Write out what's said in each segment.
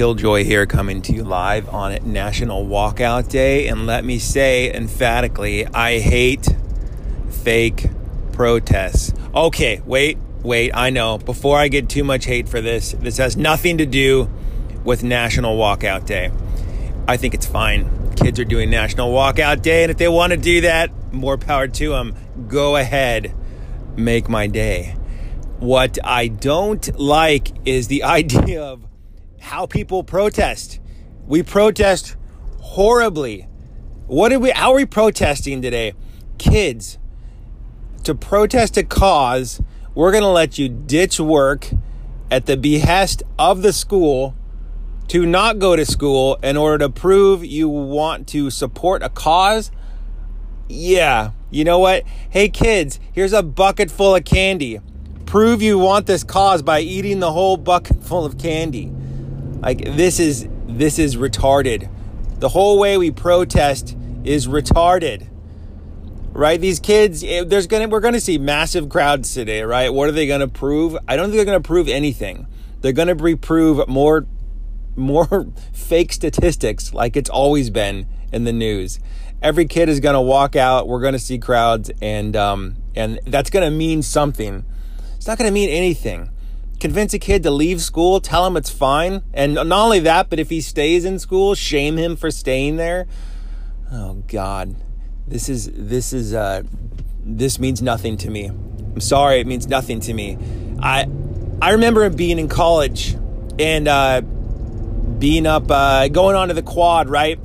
Killjoy here coming to you live on National Walkout Day. And let me say emphatically, I hate fake protests. Okay, wait, wait, I know. Before I get too much hate for this, this has nothing to do with National Walkout Day. I think it's fine. Kids are doing National Walkout Day, and if they want to do that, more power to them. Go ahead, make my day. What I don't like is the idea of how people protest. We protest horribly. What are we how are we protesting today? Kids. To protest a cause, we're going to let you ditch work at the behest of the school to not go to school in order to prove you want to support a cause. Yeah, you know what? Hey kids, here's a bucket full of candy prove you want this cause by eating the whole bucket full of candy. Like this is this is retarded. The whole way we protest is retarded. Right? These kids, eh, there's gonna we're gonna see massive crowds today, right? What are they gonna prove? I don't think they're gonna prove anything. They're gonna prove more more fake statistics like it's always been in the news. Every kid is gonna walk out. We're gonna see crowds, and um, and that's gonna mean something it's not going to mean anything. Convince a kid to leave school, tell him it's fine. And not only that, but if he stays in school, shame him for staying there. Oh God. This is this is uh this means nothing to me. I'm sorry, it means nothing to me. I I remember being in college and uh being up uh going onto the quad, right?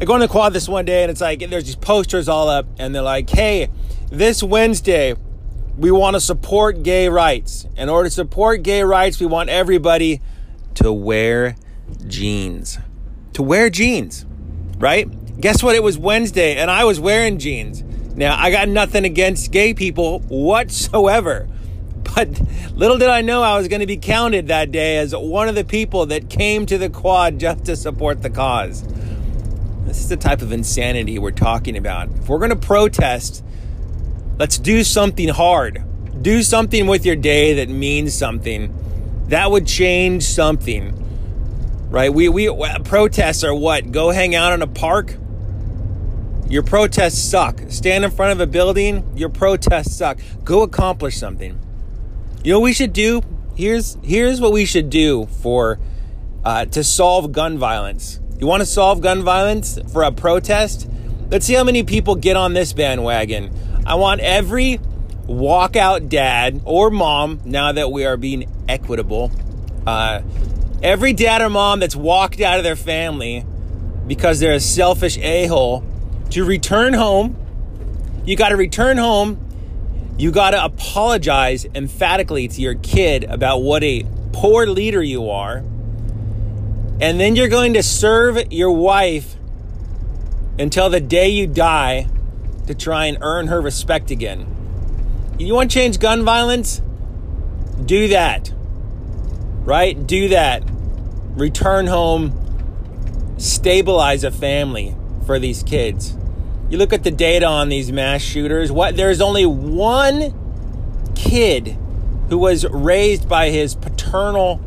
I go on the quad this one day and it's like there's these posters all up and they're like, "Hey, this Wednesday we want to support gay rights. In order to support gay rights, we want everybody to wear jeans. To wear jeans, right? Guess what? It was Wednesday and I was wearing jeans. Now, I got nothing against gay people whatsoever. But little did I know I was going to be counted that day as one of the people that came to the quad just to support the cause. This is the type of insanity we're talking about. If we're going to protest, Let's do something hard. Do something with your day that means something. That would change something. Right? We we protests are what? Go hang out in a park? Your protests suck. Stand in front of a building, your protests suck. Go accomplish something. You know we should do? Here's here's what we should do for uh, to solve gun violence. You want to solve gun violence for a protest? Let's see how many people get on this bandwagon. I want every walkout dad or mom, now that we are being equitable, uh, every dad or mom that's walked out of their family because they're a selfish a hole to return home. You got to return home. You got to apologize emphatically to your kid about what a poor leader you are. And then you're going to serve your wife until the day you die to try and earn her respect again. You want to change gun violence? Do that. Right? Do that. Return home, stabilize a family for these kids. You look at the data on these mass shooters, what there's only one kid who was raised by his paternal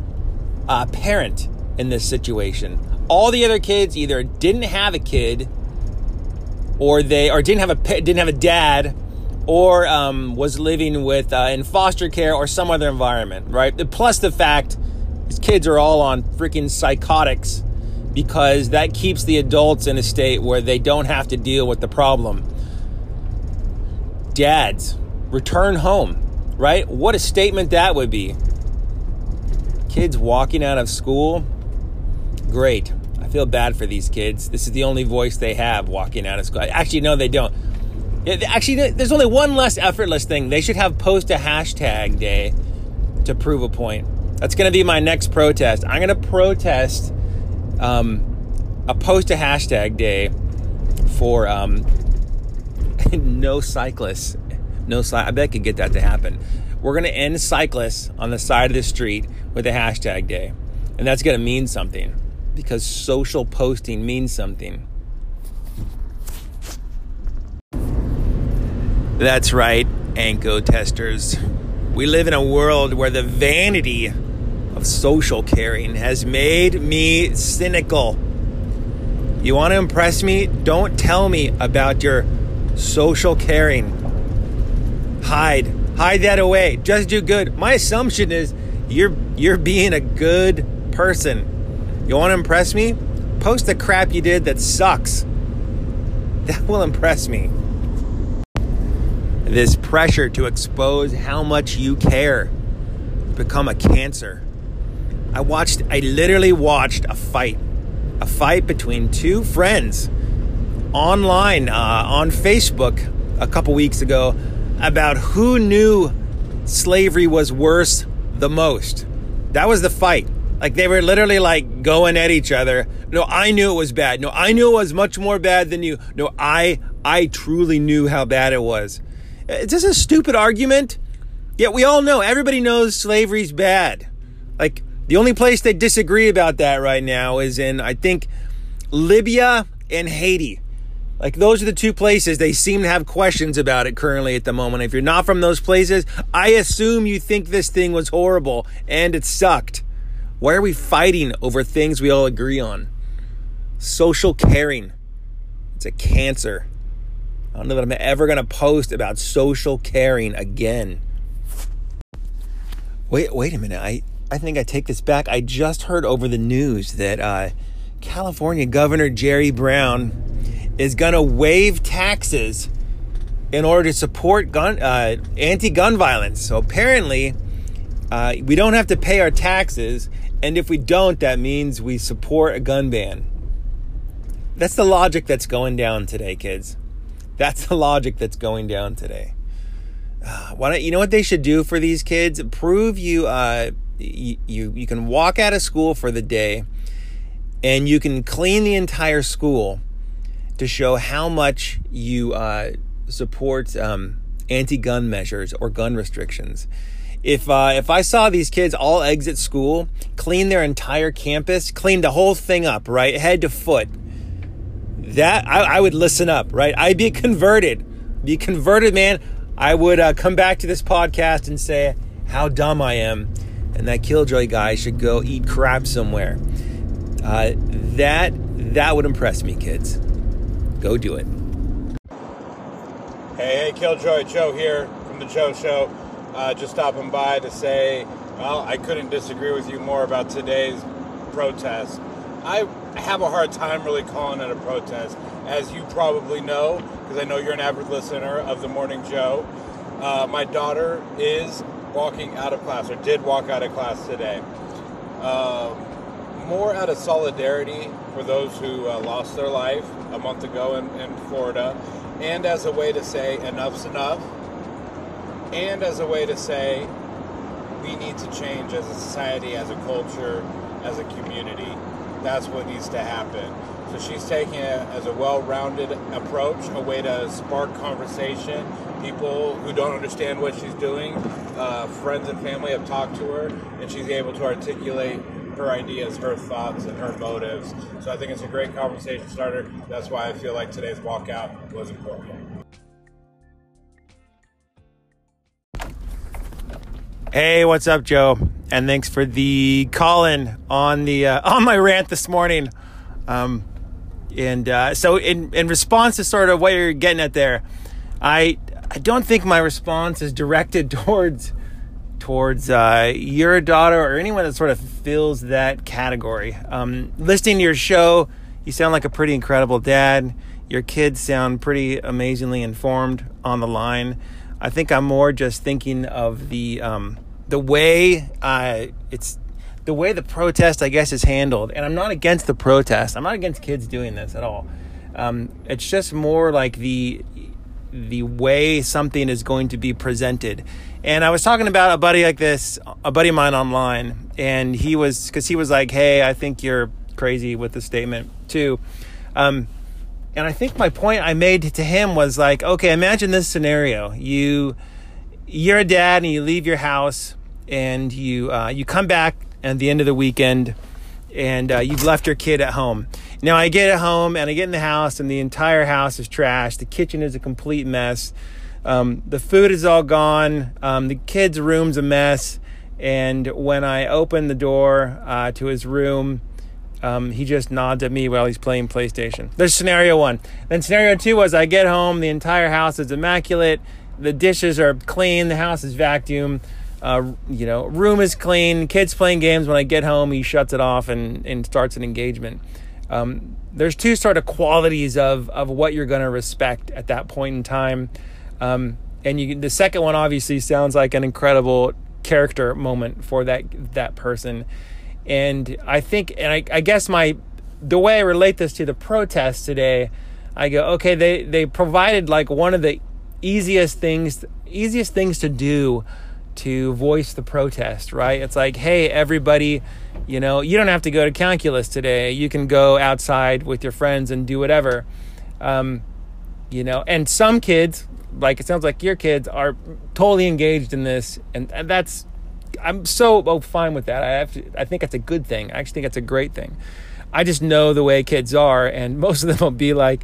uh, parent in this situation. All the other kids either didn't have a kid or they or didn't have a didn't have a dad or um, was living with uh, in foster care or some other environment, right? Plus the fact these kids are all on freaking psychotics because that keeps the adults in a state where they don't have to deal with the problem. Dads, return home, right? What a statement that would be. Kids walking out of school, great feel bad for these kids. This is the only voice they have walking out of school. Actually, no, they don't. Actually, there's only one less effortless thing. They should have post a hashtag day to prove a point. That's going to be my next protest. I'm going to protest um, a post a hashtag day for um, no cyclists. No, I bet I could get that to happen. We're going to end cyclists on the side of the street with a hashtag day. And that's going to mean something because social posting means something. That's right, Anchor testers. We live in a world where the vanity of social caring has made me cynical. You want to impress me? Don't tell me about your social caring. Hide. Hide that away. Just do good. My assumption is you're you're being a good person. You want to impress me? Post the crap you did that sucks. That will impress me. This pressure to expose how much you care become a cancer. I watched I literally watched a fight a fight between two friends online uh, on Facebook a couple weeks ago about who knew slavery was worse the most. That was the fight. Like they were literally like going at each other. No, I knew it was bad. No, I knew it was much more bad than you. No, I I truly knew how bad it was. Uh, it's just a stupid argument. Yet we all know, everybody knows slavery's bad. Like the only place they disagree about that right now is in, I think, Libya and Haiti. Like, those are the two places they seem to have questions about it currently at the moment. If you're not from those places, I assume you think this thing was horrible and it sucked. Why are we fighting over things we all agree on? Social caring. It's a cancer. I don't know that I'm ever going to post about social caring again. Wait, wait a minute. I, I think I take this back. I just heard over the news that uh, California Governor Jerry Brown is going to waive taxes in order to support gun uh, anti-gun violence. So apparently, uh, we don't have to pay our taxes, and if we don't, that means we support a gun ban. That's the logic that's going down today, kids. That's the logic that's going down today. Uh, why don't you know what they should do for these kids? Prove you uh, you, you, you can walk out of school for the day and you can clean the entire school to show how much you uh, support um, anti-gun measures or gun restrictions. If uh, if I saw these kids all exit school, clean their entire campus, clean the whole thing up, right, head to foot, that I, I would listen up, right? I'd be converted, be converted, man. I would uh, come back to this podcast and say how dumb I am and that Killjoy guy should go eat crab somewhere. Uh, that that would impress me, kids. Go do it. Hey, hey, Killjoy Joe here from the Joe Show. Uh, just stopping by to say, well, I couldn't disagree with you more about today's protest. I have a hard time really calling it a protest, as you probably know, because I know you're an avid listener of the Morning Joe. Uh, my daughter is walking out of class or did walk out of class today. Uh, more out of solidarity for those who uh, lost their life a month ago in, in Florida, and as a way to say enough's enough, and as a way to say we need to change as a society, as a culture, as a community. That's what needs to happen. So she's taking it as a well rounded approach, a way to spark conversation. People who don't understand what she's doing, uh, friends and family have talked to her, and she's able to articulate her ideas, her thoughts, and her motives. So I think it's a great conversation starter. That's why I feel like today's walkout was important. Hey, what's up, Joe? And thanks for the call in on the uh, on my rant this morning. Um, and uh, so, in in response to sort of what you're getting at there, I I don't think my response is directed towards towards uh, your daughter or anyone that sort of fills that category. Um, listening to your show, you sound like a pretty incredible dad. Your kids sound pretty amazingly informed on the line. I think I'm more just thinking of the um, the way uh, it's the way the protest, I guess, is handled. And I'm not against the protest. I'm not against kids doing this at all. Um, it's just more like the the way something is going to be presented. And I was talking about a buddy like this, a buddy of mine online, and he was because he was like, "Hey, I think you're crazy with the statement too." Um, and I think my point I made to him was like, "Okay, imagine this scenario: you you're a dad and you leave your house and you uh, you come back at the end of the weekend and uh, you've left your kid at home. Now I get at home and I get in the house and the entire house is trashed. The kitchen is a complete mess. Um, the food is all gone. Um, the kid's room's a mess. And when I open the door uh, to his room, um, he just nods at me while he's playing PlayStation. There's scenario one. Then scenario two was I get home, the entire house is immaculate, the dishes are clean, the house is vacuumed, uh, you know, room is clean, kids playing games. When I get home, he shuts it off and, and starts an engagement. Um, there's two sort of qualities of of what you're going to respect at that point in time. Um, and you, the second one obviously sounds like an incredible character moment for that that person and I think, and I, I guess my the way I relate this to the protests today, I go, okay, they they provided like one of the easiest things easiest things to do to voice the protest, right? It's like, hey, everybody, you know, you don't have to go to calculus today. You can go outside with your friends and do whatever. Um, you know, and some kids, like it sounds like your kids, are totally engaged in this, and, and that's I'm so oh, fine with that. I have to, I think that's a good thing. I actually think that's a great thing. I just know the way kids are, and most of them will be like,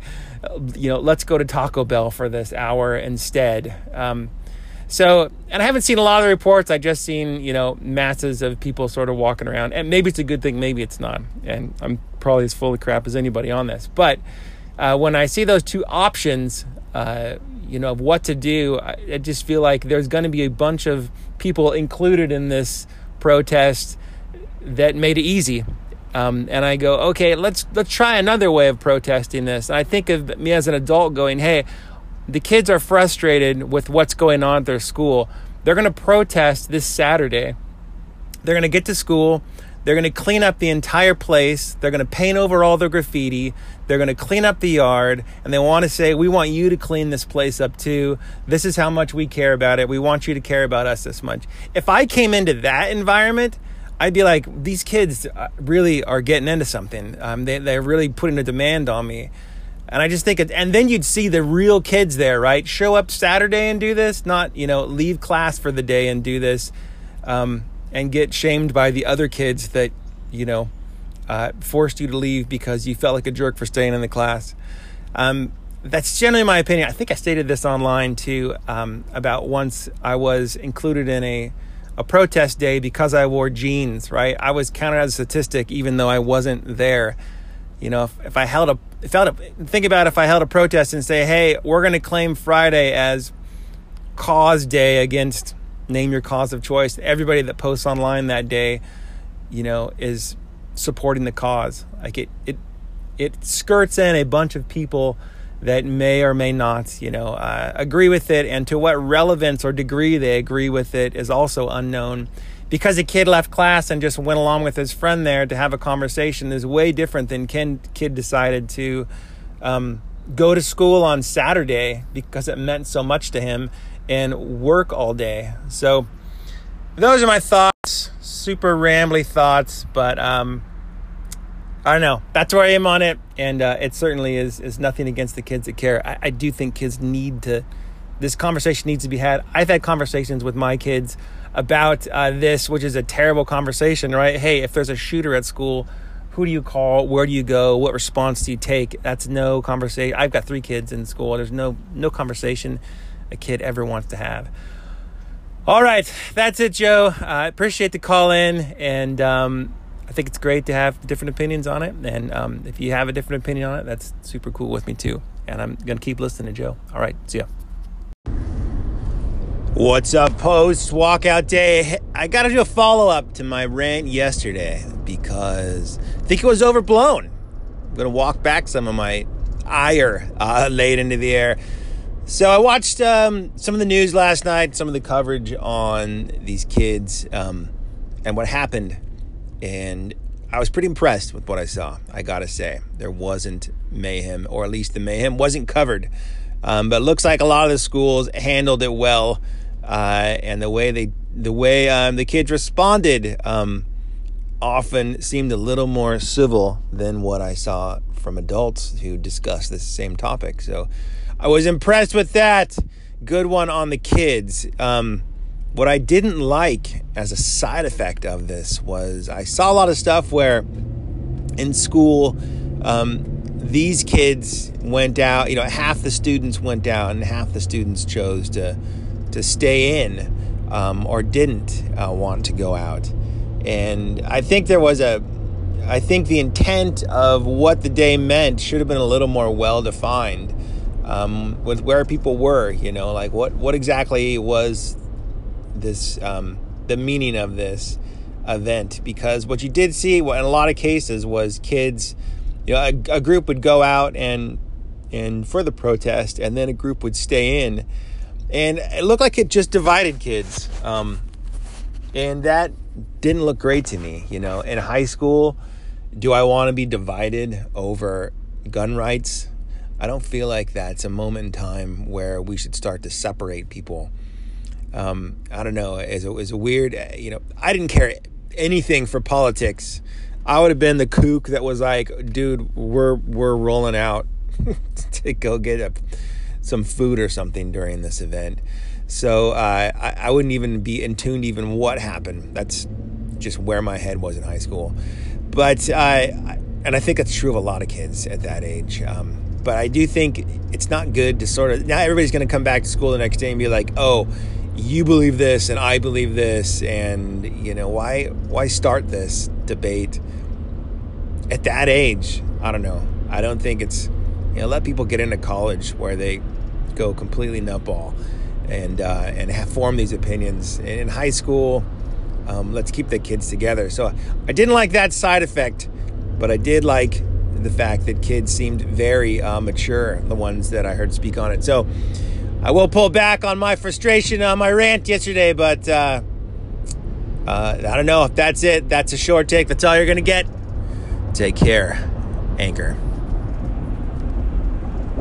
you know, let's go to Taco Bell for this hour instead. Um, so, and I haven't seen a lot of the reports. I just seen, you know, masses of people sort of walking around, and maybe it's a good thing, maybe it's not. And I'm probably as full of crap as anybody on this. But uh, when I see those two options, uh, you know, of what to do, I, I just feel like there's going to be a bunch of people included in this protest that made it easy. Um, and I go, okay, let's let's try another way of protesting this. And I think of me as an adult going, hey, the kids are frustrated with what's going on at their school. They're going to protest this Saturday. They're going to get to school. They're going to clean up the entire place. They're going to paint over all the graffiti. They're going to clean up the yard. And they want to say, we want you to clean this place up too. This is how much we care about it. We want you to care about us this much. If I came into that environment, I'd be like, these kids uh, really are getting into something. Um, they, they're really putting a demand on me. And I just think it, and then you'd see the real kids there, right? Show up Saturday and do this, not, you know, leave class for the day and do this. Um, and get shamed by the other kids that, you know, uh, forced you to leave because you felt like a jerk for staying in the class. Um, that's generally my opinion. I think I stated this online too um, about once I was included in a a protest day because I wore jeans. Right, I was counted as a statistic even though I wasn't there. You know, if, if I held a, if I held a, think about if I held a protest and say, "Hey, we're going to claim Friday as cause day against name your cause of choice. Everybody that posts online that day, you know, is supporting the cause. Like it, it, it skirts in a bunch of people that may or may not, you know, uh, agree with it, and to what relevance or degree they agree with it is also unknown. Because a kid left class and just went along with his friend there to have a conversation is way different than Ken kid decided to um, go to school on Saturday because it meant so much to him and work all day. So those are my thoughts, super rambly thoughts, but um, I don't know. That's where I am on it, and uh, it certainly is is nothing against the kids that care. I, I do think kids need to. This conversation needs to be had. I've had conversations with my kids about uh, this, which is a terrible conversation, right? Hey, if there's a shooter at school, who do you call? Where do you go? What response do you take? That's no conversation. I've got three kids in school. There's no no conversation a kid ever wants to have. All right, that's it, Joe. I uh, appreciate the call in, and um, I think it's great to have different opinions on it. And um, if you have a different opinion on it, that's super cool with me too. And I'm gonna keep listening to Joe. All right, see ya. What's up, post walkout day? I got to do a follow up to my rant yesterday because I think it was overblown. I'm gonna walk back some of my ire uh, laid into the air. So I watched um, some of the news last night, some of the coverage on these kids um, and what happened, and I was pretty impressed with what I saw. I gotta say, there wasn't mayhem, or at least the mayhem wasn't covered. Um, but it looks like a lot of the schools handled it well, uh, and the way they, the way um, the kids responded, um, often seemed a little more civil than what I saw from adults who discussed this same topic. So I was impressed with that. Good one on the kids. Um, what I didn't like as a side effect of this was I saw a lot of stuff where in school, um, these kids went out, you know, half the students went out and half the students chose to, to stay in. um, or didn't uh, want to go out. And I think there was a, I think the intent of what the day meant should have been a little more well defined um, with where people were. You know, like what what exactly was this um, the meaning of this event? Because what you did see in a lot of cases was kids. You know, a, a group would go out and and for the protest, and then a group would stay in, and it looked like it just divided kids. Um, and that didn't look great to me. You know, in high school, do I want to be divided over gun rights? I don't feel like that's a moment in time where we should start to separate people. Um, I don't know. As a, as a weird, you know, I didn't care anything for politics. I would have been the kook that was like, dude, we're we're rolling out to go get a, some food or something during this event. So uh, I, I wouldn't even be in tune to even what happened. That's just where my head was in high school. But uh, and I think that's true of a lot of kids at that age. Um, but I do think it's not good to sort of now everybody's going to come back to school the next day and be like, oh, you believe this and I believe this, and you know why why start this debate at that age? I don't know. I don't think it's you know let people get into college where they go completely nutball and uh, and form these opinions. And in high school, um, let's keep the kids together. So I didn't like that side effect, but I did like the fact that kids seemed very uh, mature, the ones that I heard speak on it. So I will pull back on my frustration on my rant yesterday, but uh, uh, I don't know if that's it. That's a short take. That's all you're going to get. Take care, Anchor.